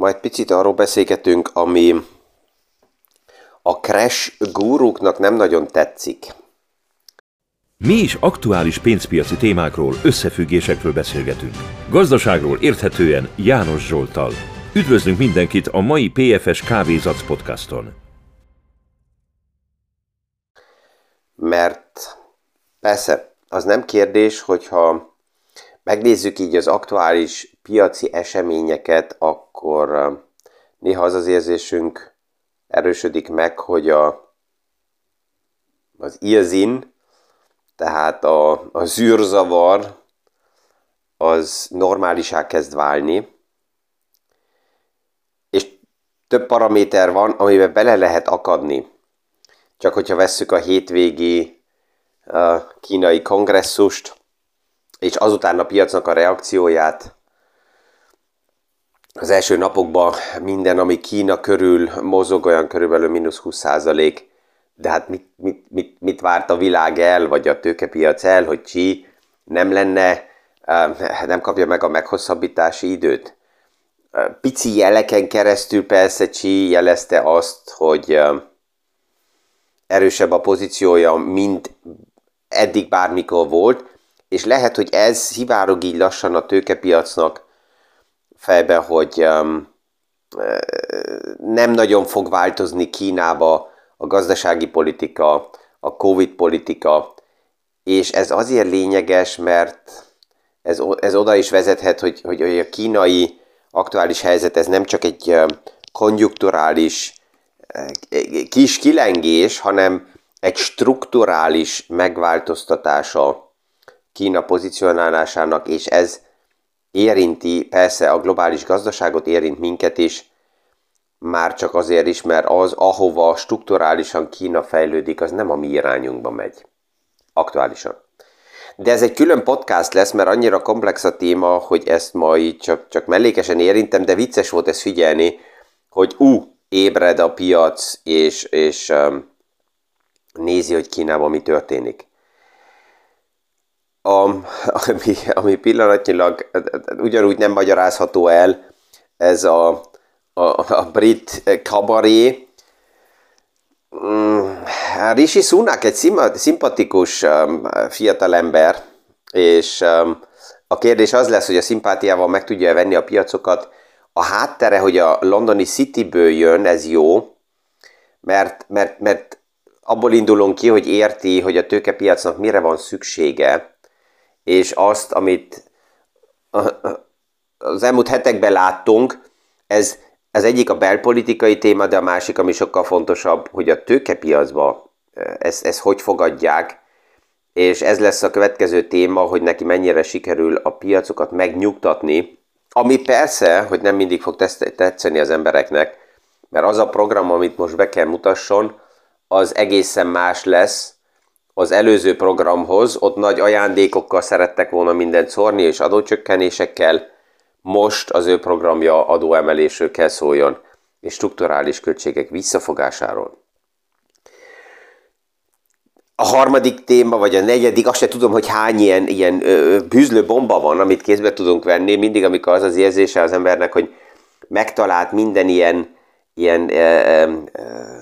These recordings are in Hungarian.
majd picit arról beszélgetünk, ami a crash guruknak nem nagyon tetszik. Mi is aktuális pénzpiaci témákról, összefüggésekről beszélgetünk. Gazdaságról érthetően János Zsoltal. Üdvözlünk mindenkit a mai PFS Kávézac podcaston. Mert persze, az nem kérdés, hogyha megnézzük így az aktuális piaci eseményeket, akkor néha az az érzésünk erősödik meg, hogy a, az ilzin, tehát a, a zűrzavar, az normálisá kezd válni, és több paraméter van, amiben bele lehet akadni. Csak hogyha vesszük a hétvégi a kínai kongresszust, és azután a piacnak a reakcióját, az első napokban minden, ami Kína körül mozog, olyan körülbelül mínusz 20 százalék, de hát mit, mit, mit, mit várt a világ el, vagy a tőkepiac el, hogy Csi nem lenne, nem kapja meg a meghosszabbítási időt. Pici jeleken keresztül persze Csi jelezte azt, hogy erősebb a pozíciója, mint eddig bármikor volt, és lehet, hogy ez szivárog így lassan a tőkepiacnak fejbe, hogy um, nem nagyon fog változni Kínába a gazdasági politika, a Covid politika, és ez azért lényeges, mert ez, ez oda is vezethet, hogy, hogy a kínai aktuális helyzet ez nem csak egy konjunkturális kis kilengés, hanem egy strukturális megváltoztatása Kína pozícionálásának, és ez érinti persze a globális gazdaságot, érint minket is, már csak azért is, mert az, ahova strukturálisan Kína fejlődik, az nem a mi irányunkba megy. Aktuálisan. De ez egy külön podcast lesz, mert annyira komplex a téma, hogy ezt majd csak, csak mellékesen érintem, de vicces volt ezt figyelni, hogy ú, ébred a piac, és, és um, nézi, hogy Kínában mi történik a, ami, ami pillanatnyilag ugyanúgy nem magyarázható el, ez a, a, a brit kabaré. Mm, Rishi Sunak egy szimpatikus fiatalember, és a kérdés az lesz, hogy a szimpátiával meg tudja venni a piacokat. A háttere, hogy a londoni Cityből jön, ez jó, mert, mert, mert abból indulunk ki, hogy érti, hogy a tőkepiacnak mire van szüksége, és azt, amit az elmúlt hetekben láttunk, ez, ez egyik a belpolitikai téma, de a másik, ami sokkal fontosabb, hogy a tőkepiacba ezt, ezt hogy fogadják, és ez lesz a következő téma, hogy neki mennyire sikerül a piacokat megnyugtatni, ami persze, hogy nem mindig fog tetszeni az embereknek, mert az a program, amit most be kell mutasson, az egészen más lesz, az előző programhoz, ott nagy ajándékokkal szerettek volna mindent szórni, és adócsökkenésekkel, most az ő programja adóemelésről kell szóljon, és strukturális költségek visszafogásáról. A harmadik téma, vagy a negyedik, azt se tudom, hogy hány ilyen, ilyen bűzlő bomba van, amit kézbe tudunk venni, mindig, amikor az az érzése az embernek, hogy megtalált minden ilyen, ilyen ö, ö,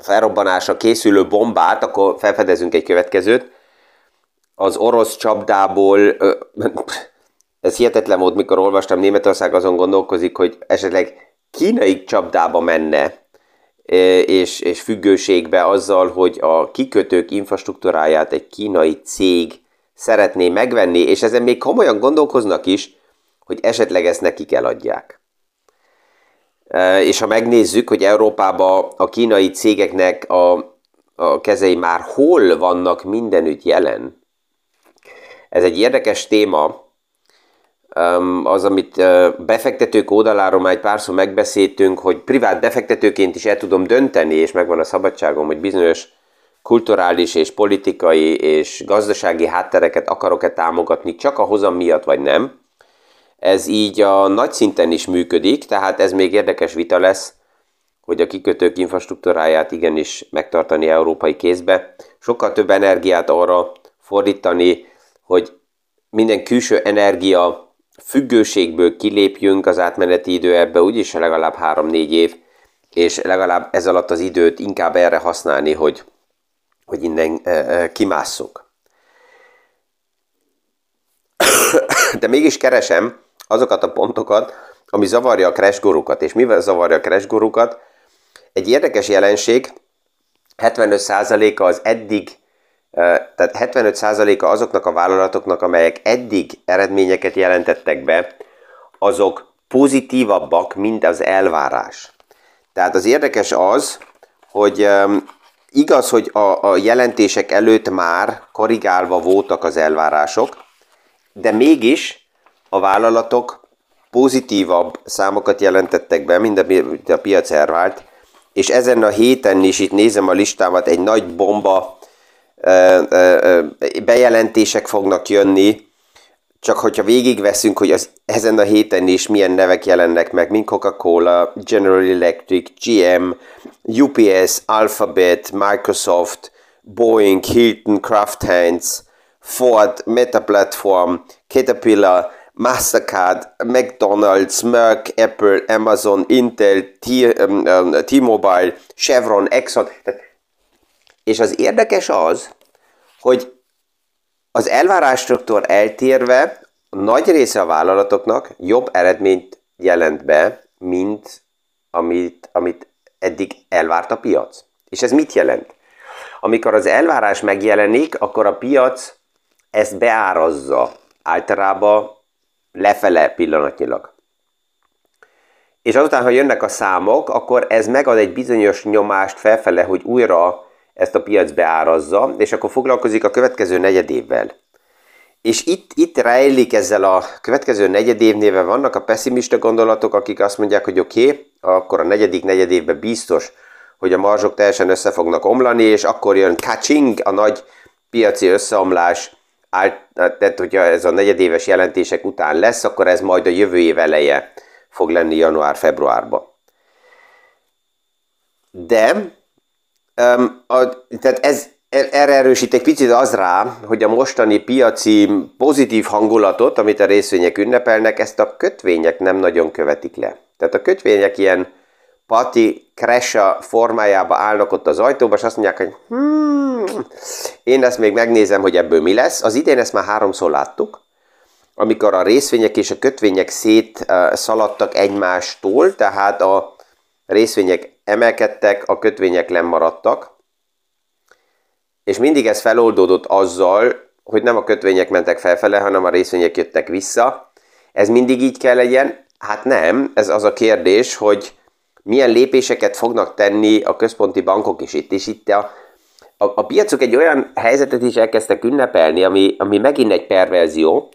felrobbanásra készülő bombát, akkor felfedezünk egy következőt. Az orosz csapdából, ez hihetetlen volt, mikor olvastam, Németország azon gondolkozik, hogy esetleg kínai csapdába menne, és, és függőségbe azzal, hogy a kikötők infrastruktúráját egy kínai cég szeretné megvenni, és ezen még komolyan gondolkoznak is, hogy esetleg ezt nekik eladják. És ha megnézzük, hogy Európában a kínai cégeknek a, a kezei már hol vannak mindenütt jelen, ez egy érdekes téma, az, amit befektetők oldaláról már egy párszor megbeszéltünk, hogy privát befektetőként is el tudom dönteni, és megvan a szabadságom, hogy bizonyos kulturális és politikai és gazdasági háttereket akarok-e támogatni csak a hozam miatt, vagy nem. Ez így a nagy szinten is működik, tehát ez még érdekes vita lesz, hogy a kikötők infrastruktúráját igenis megtartani európai kézbe. Sokkal több energiát arra fordítani, hogy minden külső energia függőségből kilépjünk az átmeneti idő ebbe úgyis legalább 3-4 év, és legalább ez alatt az időt inkább erre használni, hogy, hogy innen e, kimásszunk. De mégis keresem azokat a pontokat, ami zavarja a crash gurukat. És mivel zavarja a crash gurukat? Egy érdekes jelenség, 75%-a az eddig, tehát 75%-a azoknak a vállalatoknak, amelyek eddig eredményeket jelentettek be, azok pozitívabbak, mint az elvárás. Tehát az érdekes az, hogy igaz, hogy a, a jelentések előtt már korrigálva voltak az elvárások, de mégis a vállalatok pozitívabb számokat jelentettek be, mint a, piac elvált, és ezen a héten is itt nézem a listámat, egy nagy bomba bejelentések fognak jönni, csak hogyha végigveszünk, hogy az, ezen a héten is milyen nevek jelennek meg, mint Coca-Cola, General Electric, GM, UPS, Alphabet, Microsoft, Boeing, Hilton, Kraft Heinz, Ford, Meta Platform, Caterpillar, Mastercard, McDonald's, Merck, Apple, Amazon, Intel, T-Mobile, Chevron, Exxon. És az érdekes az, hogy az elvárásoktól eltérve nagy része a vállalatoknak jobb eredményt jelent be, mint amit, amit eddig elvárt a piac. És ez mit jelent? Amikor az elvárás megjelenik, akkor a piac ezt beárazza. Általában lefele pillanatnyilag. És azután, ha jönnek a számok, akkor ez megad egy bizonyos nyomást felfele, hogy újra ezt a piac beárazza, és akkor foglalkozik a következő negyedévvel. És itt, itt rejlik ezzel a következő negyedévnével vannak a pessimista gondolatok, akik azt mondják, hogy oké, okay, akkor a negyedik negyedévben biztos, hogy a marzsok teljesen össze fognak omlani, és akkor jön kacsing, a nagy piaci összeomlás, tehát hogyha ez a negyedéves jelentések után lesz, akkor ez majd a jövő év eleje fog lenni január-februárban. De um, a, tehát ez, erre erősít egy picit az rá, hogy a mostani piaci pozitív hangulatot, amit a részvények ünnepelnek, ezt a kötvények nem nagyon követik le. Tehát a kötvények ilyen pati kresa formájába állnak ott az ajtóba, és azt mondják, hogy hmm, én ezt még megnézem, hogy ebből mi lesz. Az idén ezt már háromszor láttuk, amikor a részvények és a kötvények szét szaladtak egymástól, tehát a részvények emelkedtek, a kötvények lemaradtak, és mindig ez feloldódott azzal, hogy nem a kötvények mentek felfele, hanem a részvények jöttek vissza. Ez mindig így kell legyen? Hát nem, ez az a kérdés, hogy milyen lépéseket fognak tenni a központi bankok is itt, és itt a, a, a piacok egy olyan helyzetet is elkezdtek ünnepelni, ami, ami megint egy perverzió,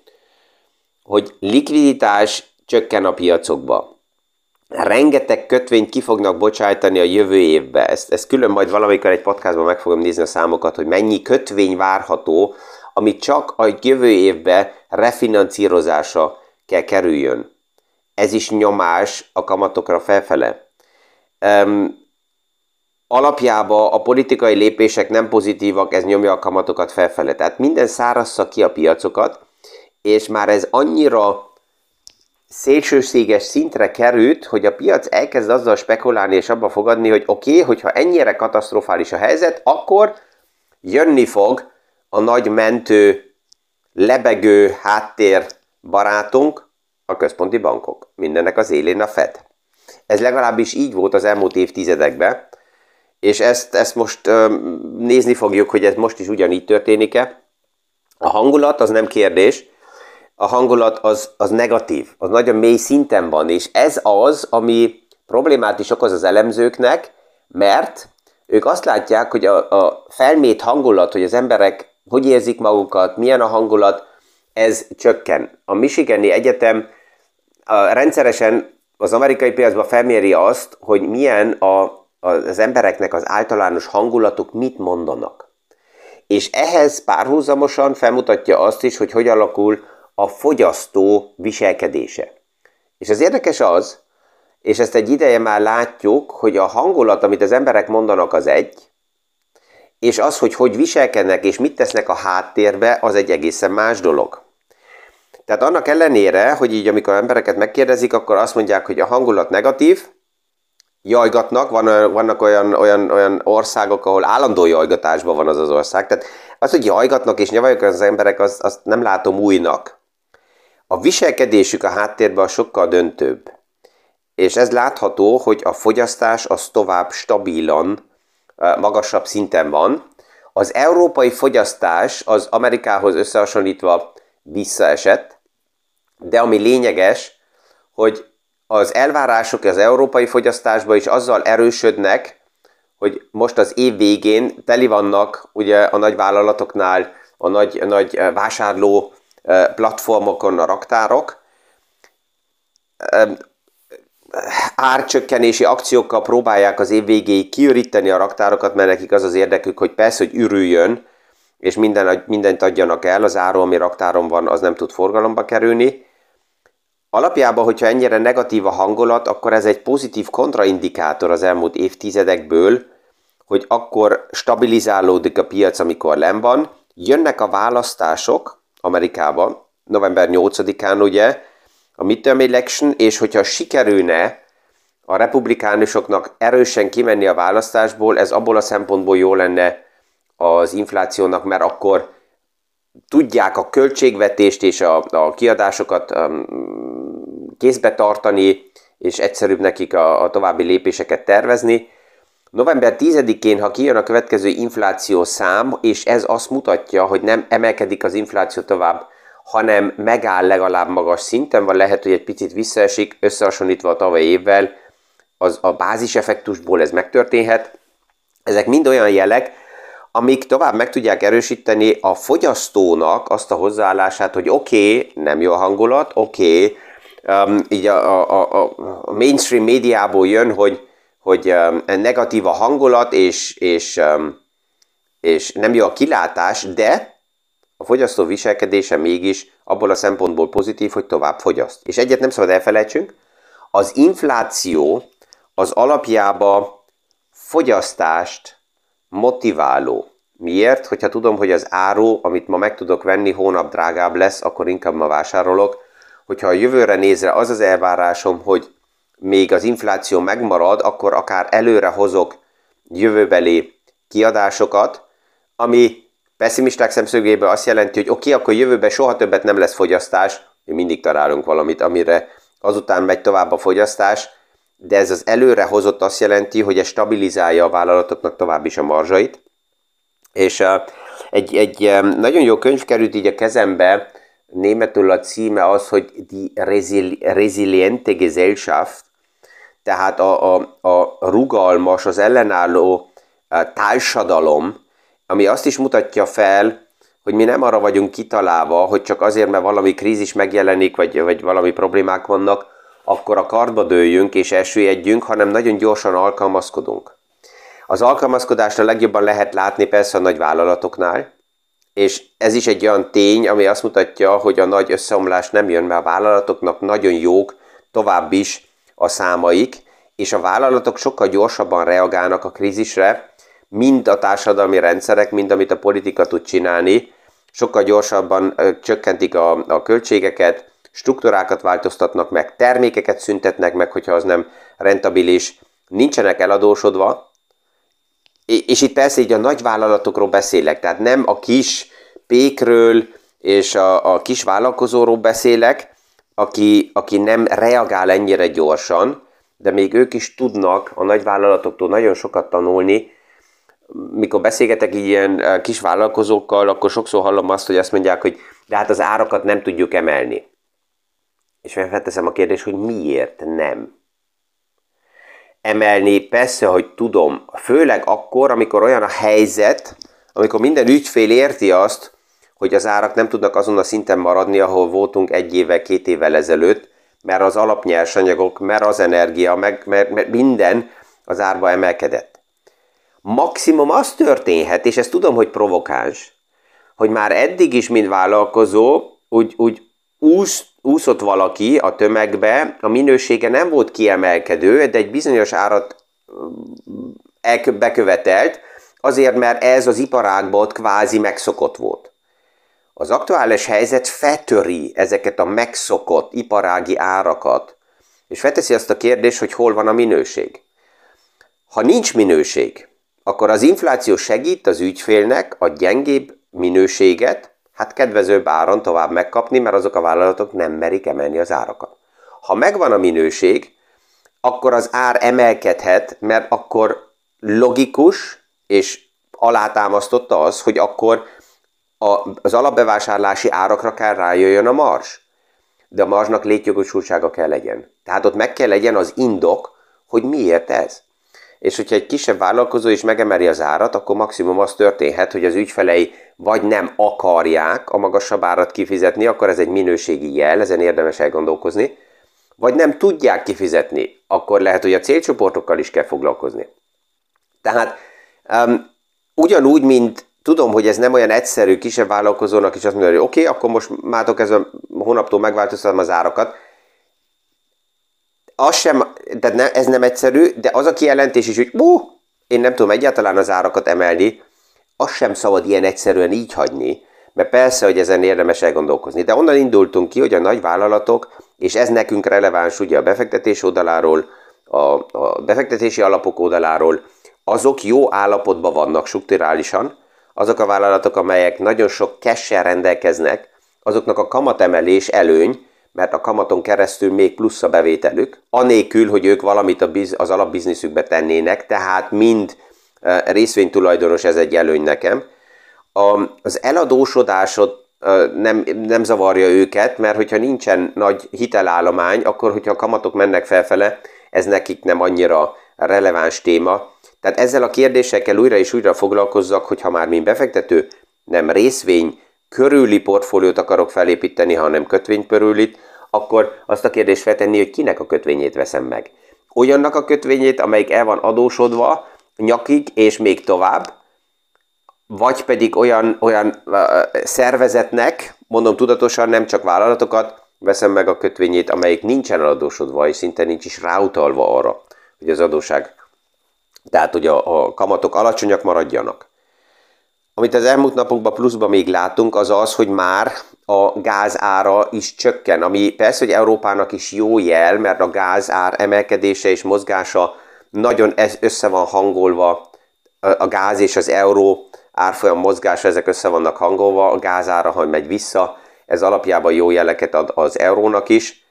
hogy likviditás csökken a piacokba. Rengeteg kötvényt ki fognak bocsájtani a jövő évbe. Ezt, ezt külön majd valamikor egy podcastban meg fogom nézni a számokat, hogy mennyi kötvény várható, ami csak a jövő évbe refinancírozása kell kerüljön. Ez is nyomás a kamatokra felfele um, alapjában a politikai lépések nem pozitívak, ez nyomja a kamatokat felfele. Tehát minden szárassza ki a piacokat, és már ez annyira szélsőséges szintre került, hogy a piac elkezd azzal spekulálni és abba fogadni, hogy oké, okay, hogyha ennyire katasztrofális a helyzet, akkor jönni fog a nagy mentő, lebegő háttér barátunk, a központi bankok. Mindennek az élén a Fed. Ez legalábbis így volt az elmúlt évtizedekben, és ezt, ezt most nézni fogjuk, hogy ez most is ugyanígy történik-e. A hangulat az nem kérdés, a hangulat az, az negatív, az nagyon mély szinten van, és ez az, ami problémát is okoz az elemzőknek, mert ők azt látják, hogy a, a felmét hangulat, hogy az emberek hogy érzik magukat, milyen a hangulat, ez csökken. A Michigani Egyetem a rendszeresen az amerikai piacban felméri azt, hogy milyen a, az embereknek az általános hangulatok mit mondanak. És ehhez párhuzamosan felmutatja azt is, hogy hogy alakul a fogyasztó viselkedése. És az érdekes az, és ezt egy ideje már látjuk, hogy a hangulat, amit az emberek mondanak, az egy, és az, hogy hogy viselkednek és mit tesznek a háttérbe, az egy egészen más dolog. Tehát annak ellenére, hogy így amikor embereket megkérdezik, akkor azt mondják, hogy a hangulat negatív, jajgatnak, van, vannak olyan, olyan, olyan országok, ahol állandó jajgatásban van az az ország. Tehát az, hogy jajgatnak és nyavajognak az emberek, azt, azt nem látom újnak. A viselkedésük a háttérben sokkal döntőbb. És ez látható, hogy a fogyasztás az tovább stabilan, magasabb szinten van. Az európai fogyasztás az Amerikához összehasonlítva visszaesett, de ami lényeges, hogy az elvárások az európai fogyasztásban is azzal erősödnek, hogy most az év végén teli vannak ugye a nagy vállalatoknál, a nagy, nagy vásárló platformokon a raktárok, árcsökkenési akciókkal próbálják az év végéig kiüríteni a raktárokat, mert nekik az az érdekük, hogy persze, hogy ürüljön, és minden, mindent adjanak el, az áru, ami raktáron van, az nem tud forgalomba kerülni. Alapjában, hogyha ennyire negatív a hangulat, akkor ez egy pozitív kontraindikátor az elmúlt évtizedekből, hogy akkor stabilizálódik a piac, amikor len van, jönnek a választások Amerikában, november 8-án ugye, a midterm election, és hogyha sikerülne a republikánusoknak erősen kimenni a választásból, ez abból a szempontból jó lenne az inflációnak, mert akkor tudják a költségvetést és a, a kiadásokat um, kézbe tartani, és egyszerűbb nekik a, a további lépéseket tervezni. November 10-én, ha kijön a következő infláció szám, és ez azt mutatja, hogy nem emelkedik az infláció tovább, hanem megáll legalább magas szinten, vagy lehet, hogy egy picit visszaesik, összehasonlítva a tavalyi évvel, az a báziseffektusból ez megtörténhet. Ezek mind olyan jelek, amik tovább meg tudják erősíteni a fogyasztónak azt a hozzáállását, hogy oké, okay, nem jó a hangulat, oké, okay, um, így a, a, a, mainstream médiából jön, hogy, hogy um, negatív a hangulat, és, és, um, és nem jó a kilátás, de a fogyasztó viselkedése mégis abból a szempontból pozitív, hogy tovább fogyaszt. És egyet nem szabad elfelejtsünk, az infláció az alapjába fogyasztást motiváló. Miért? Hogyha tudom, hogy az áru, amit ma meg tudok venni, hónap drágább lesz, akkor inkább ma vásárolok. Hogyha a jövőre nézve az az elvárásom, hogy még az infláció megmarad, akkor akár előre hozok jövőbeli kiadásokat, ami pessimisták szemszögéből azt jelenti, hogy oké, okay, akkor jövőben soha többet nem lesz fogyasztás, mi mindig találunk valamit, amire azután megy tovább a fogyasztás, de ez az előre hozott azt jelenti, hogy ez stabilizálja a vállalatoknak tovább is a marzsait. És egy, egy nagyon jó könyv került így a kezembe, németül a címe az, hogy Die Resiliente Gesellschaft, tehát a, a, a rugalmas, az ellenálló társadalom, ami azt is mutatja fel, hogy mi nem arra vagyunk kitalálva, hogy csak azért, mert valami krízis megjelenik, vagy, vagy valami problémák vannak, akkor a kardba dőljünk és elsüllyedjünk, hanem nagyon gyorsan alkalmazkodunk. Az alkalmazkodást a legjobban lehet látni persze a nagy vállalatoknál, és ez is egy olyan tény, ami azt mutatja, hogy a nagy összeomlás nem jön, mert a vállalatoknak nagyon jók tovább is a számaik, és a vállalatok sokkal gyorsabban reagálnak a krízisre, mind a társadalmi rendszerek, mind amit a politika tud csinálni, sokkal gyorsabban csökkentik a, a költségeket, struktúrákat változtatnak meg, termékeket szüntetnek meg, hogyha az nem rentabilis, nincsenek eladósodva, és itt persze így a nagy vállalatokról beszélek, tehát nem a kis pékről és a, a kis vállalkozóról beszélek, aki, aki nem reagál ennyire gyorsan, de még ők is tudnak a nagy vállalatoktól nagyon sokat tanulni, mikor beszélgetek ilyen eh, kis vállalkozókkal, akkor sokszor hallom azt, hogy azt mondják, hogy de hát az árakat nem tudjuk emelni. És felteszem a kérdést, hogy miért nem? Emelni persze, hogy tudom, főleg akkor, amikor olyan a helyzet, amikor minden ügyfél érti azt, hogy az árak nem tudnak azon a szinten maradni, ahol voltunk egy évvel, két évvel ezelőtt, mert az alapnyersanyagok, mert az energia, meg, mert, mert minden az árba emelkedett maximum az történhet, és ezt tudom, hogy provokáns, hogy már eddig is, mint vállalkozó, úgy, úgy úsz, úszott valaki a tömegbe, a minősége nem volt kiemelkedő, de egy bizonyos árat bekövetelt, azért, mert ez az iparágban ott kvázi megszokott volt. Az aktuális helyzet fetöri ezeket a megszokott iparági árakat, és felteszi azt a kérdést, hogy hol van a minőség. Ha nincs minőség, akkor az infláció segít az ügyfélnek a gyengébb minőséget, hát kedvezőbb áron tovább megkapni, mert azok a vállalatok nem merik emelni az árakat. Ha megvan a minőség, akkor az ár emelkedhet, mert akkor logikus és alátámasztotta az, hogy akkor a, az alapbevásárlási árakra kell rájöjjön a mars. De a marsnak létjogosultsága kell legyen. Tehát ott meg kell legyen az indok, hogy miért ez. És hogyha egy kisebb vállalkozó is megemeli az árat, akkor maximum az történhet, hogy az ügyfelei vagy nem akarják a magasabb árat kifizetni, akkor ez egy minőségi jel, ezen érdemes elgondolkozni, vagy nem tudják kifizetni, akkor lehet, hogy a célcsoportokkal is kell foglalkozni. Tehát um, ugyanúgy, mint tudom, hogy ez nem olyan egyszerű kisebb vállalkozónak is azt mondani, hogy oké, okay, akkor most mátok ez a hónaptól megváltoztatom az árakat. Az sem, tehát ne, ez nem egyszerű, de az a kijelentés is, hogy uh, én nem tudom egyáltalán az árakat emelni, azt sem szabad ilyen egyszerűen így hagyni, mert persze, hogy ezen érdemes elgondolkozni. De onnan indultunk ki, hogy a nagy vállalatok, és ez nekünk releváns ugye a befektetés oldaláról, a, a befektetési alapok oldaláról, azok jó állapotban vannak strukturálisan, azok a vállalatok, amelyek nagyon sok cash rendelkeznek, azoknak a kamatemelés előny, mert a kamaton keresztül még plusz a bevételük, anélkül, hogy ők valamit az alapbizniszükbe tennének, tehát mind részvénytulajdonos ez egy előny nekem. Az eladósodásod nem, nem zavarja őket, mert hogyha nincsen nagy hitelállomány, akkor hogyha a kamatok mennek felfele, ez nekik nem annyira releváns téma, tehát ezzel a kérdésekkel újra és újra foglalkozzak, hogy ha már mint befektető nem részvény körüli portfóliót akarok felépíteni, hanem kötvény körülit, akkor azt a kérdést feltenni, hogy kinek a kötvényét veszem meg. Olyannak a kötvényét, amelyik el van adósodva nyakig és még tovább, vagy pedig olyan, olyan szervezetnek, mondom tudatosan, nem csak vállalatokat, veszem meg a kötvényét, amelyik nincsen adósodva, és szinte nincs is ráutalva arra, hogy az adóság tehát, hogy a, a kamatok alacsonyak maradjanak. Amit az elmúlt napokban pluszban még látunk, az az, hogy már a gáz ára is csökken, ami persze, hogy Európának is jó jel, mert a gáz ár emelkedése és mozgása nagyon össze van hangolva, a gáz és az euró árfolyam mozgása, ezek össze vannak hangolva, a gáz ára, ha megy vissza, ez alapjában jó jeleket ad az eurónak is,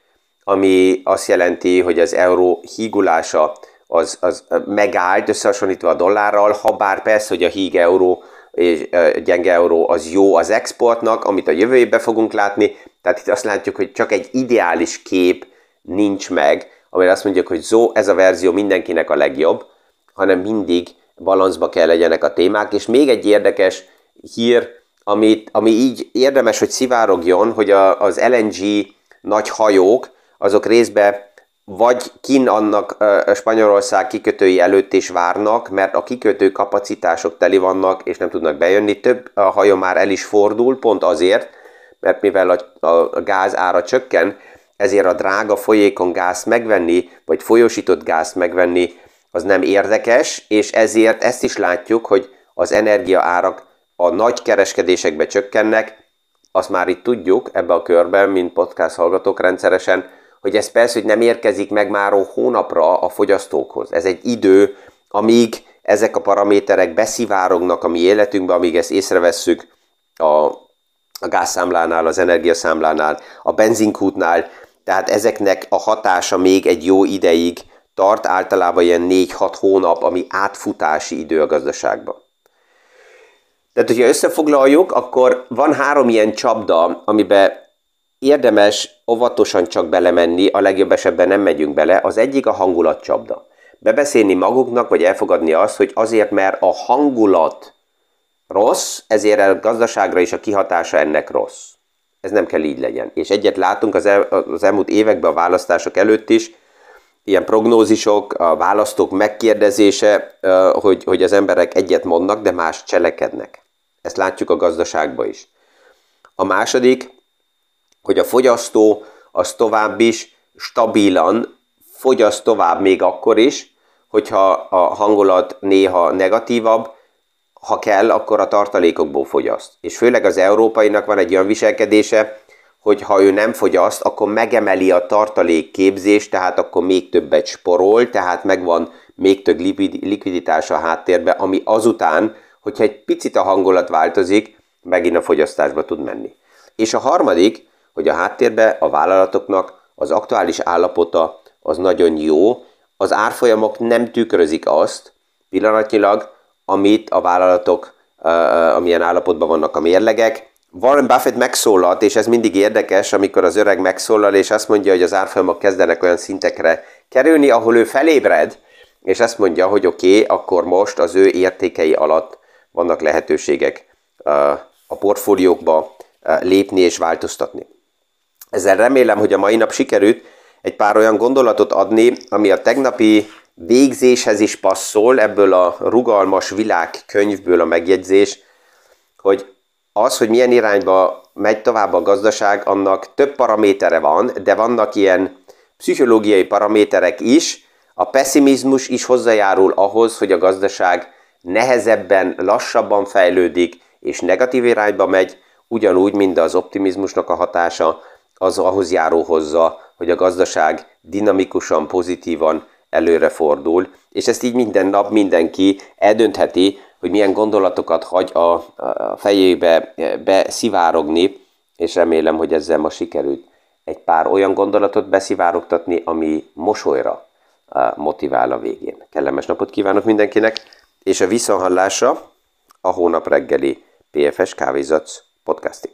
ami azt jelenti, hogy az euró hígulása az, az megállt összehasonlítva a dollárral, ha bár persze, hogy a híg euró és gyenge euró az jó az exportnak, amit a jövő évben fogunk látni, tehát itt azt látjuk, hogy csak egy ideális kép nincs meg, amire azt mondjuk, hogy zó, ez a verzió mindenkinek a legjobb, hanem mindig balanszba kell legyenek a témák, és még egy érdekes hír, amit, ami így érdemes, hogy szivárogjon, hogy a, az LNG nagy hajók, azok részben vagy kin annak Spanyolország kikötői előtt is várnak, mert a kikötő kapacitások teli vannak, és nem tudnak bejönni. Több a hajó már el is fordul, pont azért, mert mivel a, a gáz ára csökken, ezért a drága folyékon gáz megvenni, vagy folyosított gáz megvenni, az nem érdekes, és ezért ezt is látjuk, hogy az energiaárak a nagy kereskedésekbe csökkennek, azt már itt tudjuk ebbe a körben, mint podcast hallgatók rendszeresen, hogy ez persze, hogy nem érkezik meg már hónapra a fogyasztókhoz. Ez egy idő, amíg ezek a paraméterek beszivárognak a mi életünkbe, amíg ezt észrevesszük a, a gázszámlánál, az energiaszámlánál, a benzinkútnál, tehát ezeknek a hatása még egy jó ideig tart, általában ilyen 4-6 hónap, ami átfutási idő a gazdaságban. Tehát, hogyha összefoglaljuk, akkor van három ilyen csapda, amiben érdemes óvatosan csak belemenni, a legjobb esetben nem megyünk bele. Az egyik a hangulatcsapda. Bebeszélni maguknak, vagy elfogadni azt, hogy azért, mert a hangulat rossz, ezért a gazdaságra is a kihatása ennek rossz. Ez nem kell így legyen. És egyet látunk az, el, az elmúlt években a választások előtt is, ilyen prognózisok, a választók megkérdezése, hogy, hogy az emberek egyet mondnak, de más cselekednek. Ezt látjuk a gazdaságban is. A második, hogy a fogyasztó az tovább is stabilan fogyaszt tovább még akkor is, hogyha a hangulat néha negatívabb, ha kell, akkor a tartalékokból fogyaszt. És főleg az európainak van egy olyan viselkedése, hogy ha ő nem fogyaszt, akkor megemeli a tartalék képzést, tehát akkor még többet sporol, tehát megvan még több likviditás a háttérbe, ami azután, hogyha egy picit a hangulat változik, megint a fogyasztásba tud menni. És a harmadik, hogy a háttérbe a vállalatoknak az aktuális állapota az nagyon jó, az árfolyamok nem tükrözik azt pillanatnyilag, amit a vállalatok, amilyen állapotban vannak a mérlegek. Warren Buffett megszólalt, és ez mindig érdekes, amikor az öreg megszólal, és azt mondja, hogy az árfolyamok kezdenek olyan szintekre kerülni, ahol ő felébred, és azt mondja, hogy oké, okay, akkor most az ő értékei alatt vannak lehetőségek a portfóliókba lépni és változtatni. Ezzel remélem, hogy a mai nap sikerült egy pár olyan gondolatot adni, ami a tegnapi végzéshez is passzol, ebből a rugalmas világ könyvből a megjegyzés, hogy az, hogy milyen irányba megy tovább a gazdaság, annak több paramétere van, de vannak ilyen pszichológiai paraméterek is, a pessimizmus is hozzájárul ahhoz, hogy a gazdaság nehezebben, lassabban fejlődik, és negatív irányba megy, ugyanúgy, mint az optimizmusnak a hatása, az ahhoz járó hozzá, hogy a gazdaság dinamikusan, pozitívan előre fordul, és ezt így minden nap mindenki eldöntheti, hogy milyen gondolatokat hagy a, a fejébe beszivárogni, és remélem, hogy ezzel ma sikerült egy pár olyan gondolatot beszivárogtatni, ami mosolyra motivál a végén. Kellemes napot kívánok mindenkinek, és a viszonhallásra a hónap reggeli PFS Kávézatsz podcastig.